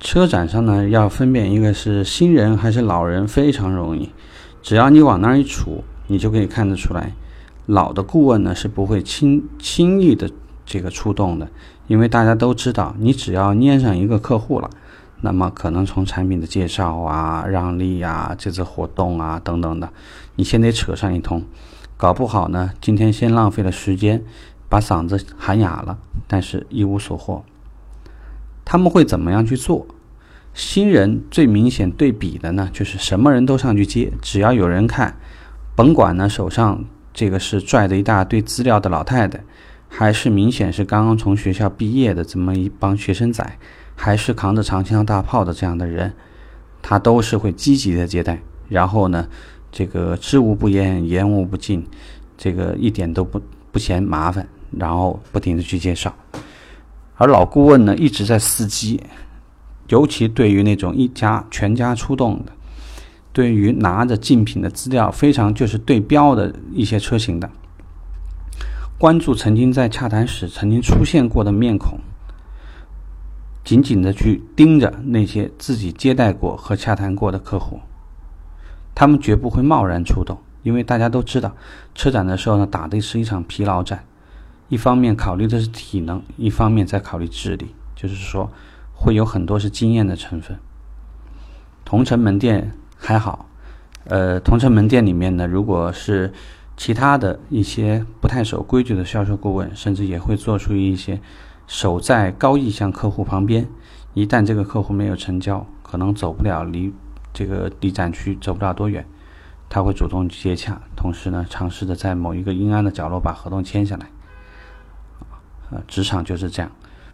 车展上呢，要分辨一个是新人还是老人非常容易，只要你往那儿一杵，你就可以看得出来。老的顾问呢是不会轻轻易的这个出动的，因为大家都知道，你只要粘上一个客户了，那么可能从产品的介绍啊、让利啊、这次活动啊等等的，你先得扯上一通，搞不好呢，今天先浪费了时间，把嗓子喊哑了，但是一无所获。他们会怎么样去做？新人最明显对比的呢，就是什么人都上去接，只要有人看，甭管呢手上这个是拽着一大堆资料的老太太，还是明显是刚刚从学校毕业的这么一帮学生仔，还是扛着长枪大炮的这样的人，他都是会积极的接待，然后呢，这个知无不言，言无不尽，这个一点都不不嫌麻烦，然后不停的去介绍。而老顾问呢，一直在伺机，尤其对于那种一家全家出动的，对于拿着竞品的资料非常就是对标的一些车型的，关注曾经在洽谈室曾经出现过的面孔，紧紧的去盯着那些自己接待过和洽谈过的客户，他们绝不会贸然出动，因为大家都知道，车展的时候呢，打的是一场疲劳战。一方面考虑的是体能，一方面在考虑智力，就是说会有很多是经验的成分。同城门店还好，呃，同城门店里面呢，如果是其他的一些不太守规矩的销售顾问，甚至也会做出一些守在高意向客户旁边，一旦这个客户没有成交，可能走不了离这个离展区走不了多远，他会主动接洽，同时呢，尝试着在某一个阴暗的角落把合同签下来。职场就是这样，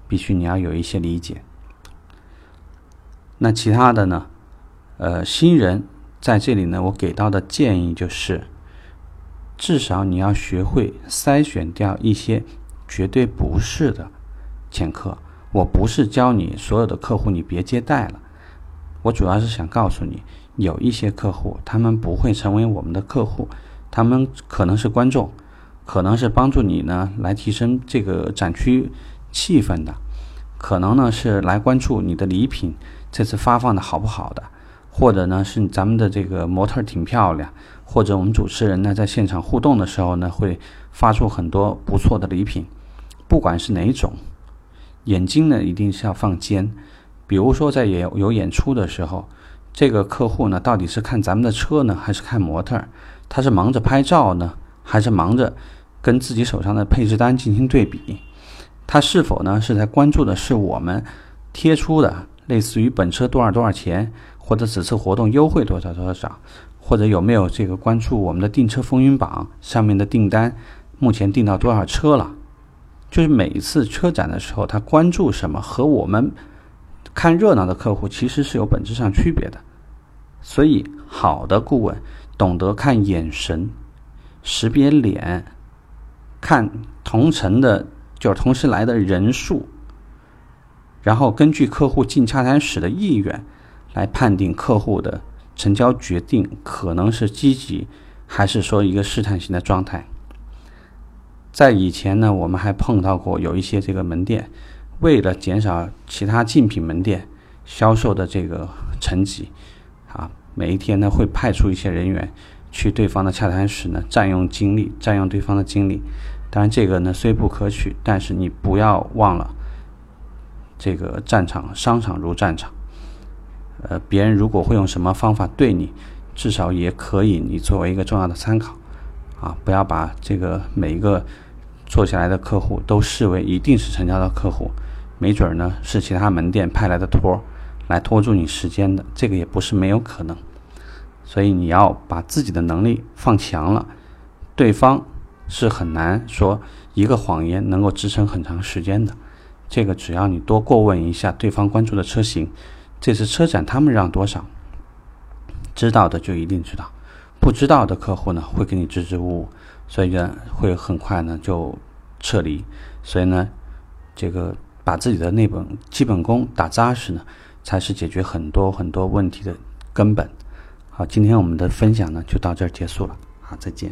必须你要有一些理解。那其他的呢？呃，新人在这里呢，我给到的建议就是，至少你要学会筛选掉一些绝对不是的前客。我不是教你所有的客户你别接待了，我主要是想告诉你，有一些客户他们不会成为我们的客户，他们可能是观众。可能是帮助你呢来提升这个展区气氛的，可能呢是来关注你的礼品这次发放的好不好的，或者呢是咱们的这个模特挺漂亮，或者我们主持人呢在现场互动的时候呢会发出很多不错的礼品，不管是哪种，眼睛呢一定是要放尖，比如说在演有演出的时候，这个客户呢到底是看咱们的车呢还是看模特，他是忙着拍照呢还是忙着？跟自己手上的配置单进行对比，他是否呢是在关注的是我们贴出的类似于本车多少多少钱，或者此次活动优惠多少多少，或者有没有这个关注我们的订车风云榜上面的订单，目前订到多少车了？就是每一次车展的时候，他关注什么，和我们看热闹的客户其实是有本质上区别的。所以，好的顾问懂得看眼神，识别脸。看同城的，就是同时来的人数，然后根据客户进洽谈室的意愿，来判定客户的成交决定可能是积极，还是说一个试探性的状态。在以前呢，我们还碰到过有一些这个门店，为了减少其他竞品门店销售的这个成绩，啊，每一天呢会派出一些人员。去对方的洽谈室呢，占用精力，占用对方的精力。当然，这个呢虽不可取，但是你不要忘了，这个战场商场如战场。呃，别人如果会用什么方法对你，至少也可以你作为一个重要的参考。啊，不要把这个每一个做下来的客户都视为一定是成交的客户，没准儿呢是其他门店派来的托，来拖住你时间的，这个也不是没有可能。所以你要把自己的能力放强了，对方是很难说一个谎言能够支撑很长时间的。这个只要你多过问一下对方关注的车型，这次车展他们让多少，知道的就一定知道，不知道的客户呢会给你支支吾吾，所以呢会很快呢就撤离。所以呢，这个把自己的那本基本功打扎实呢，才是解决很多很多问题的根本。好，今天我们的分享呢就到这儿结束了。好，再见。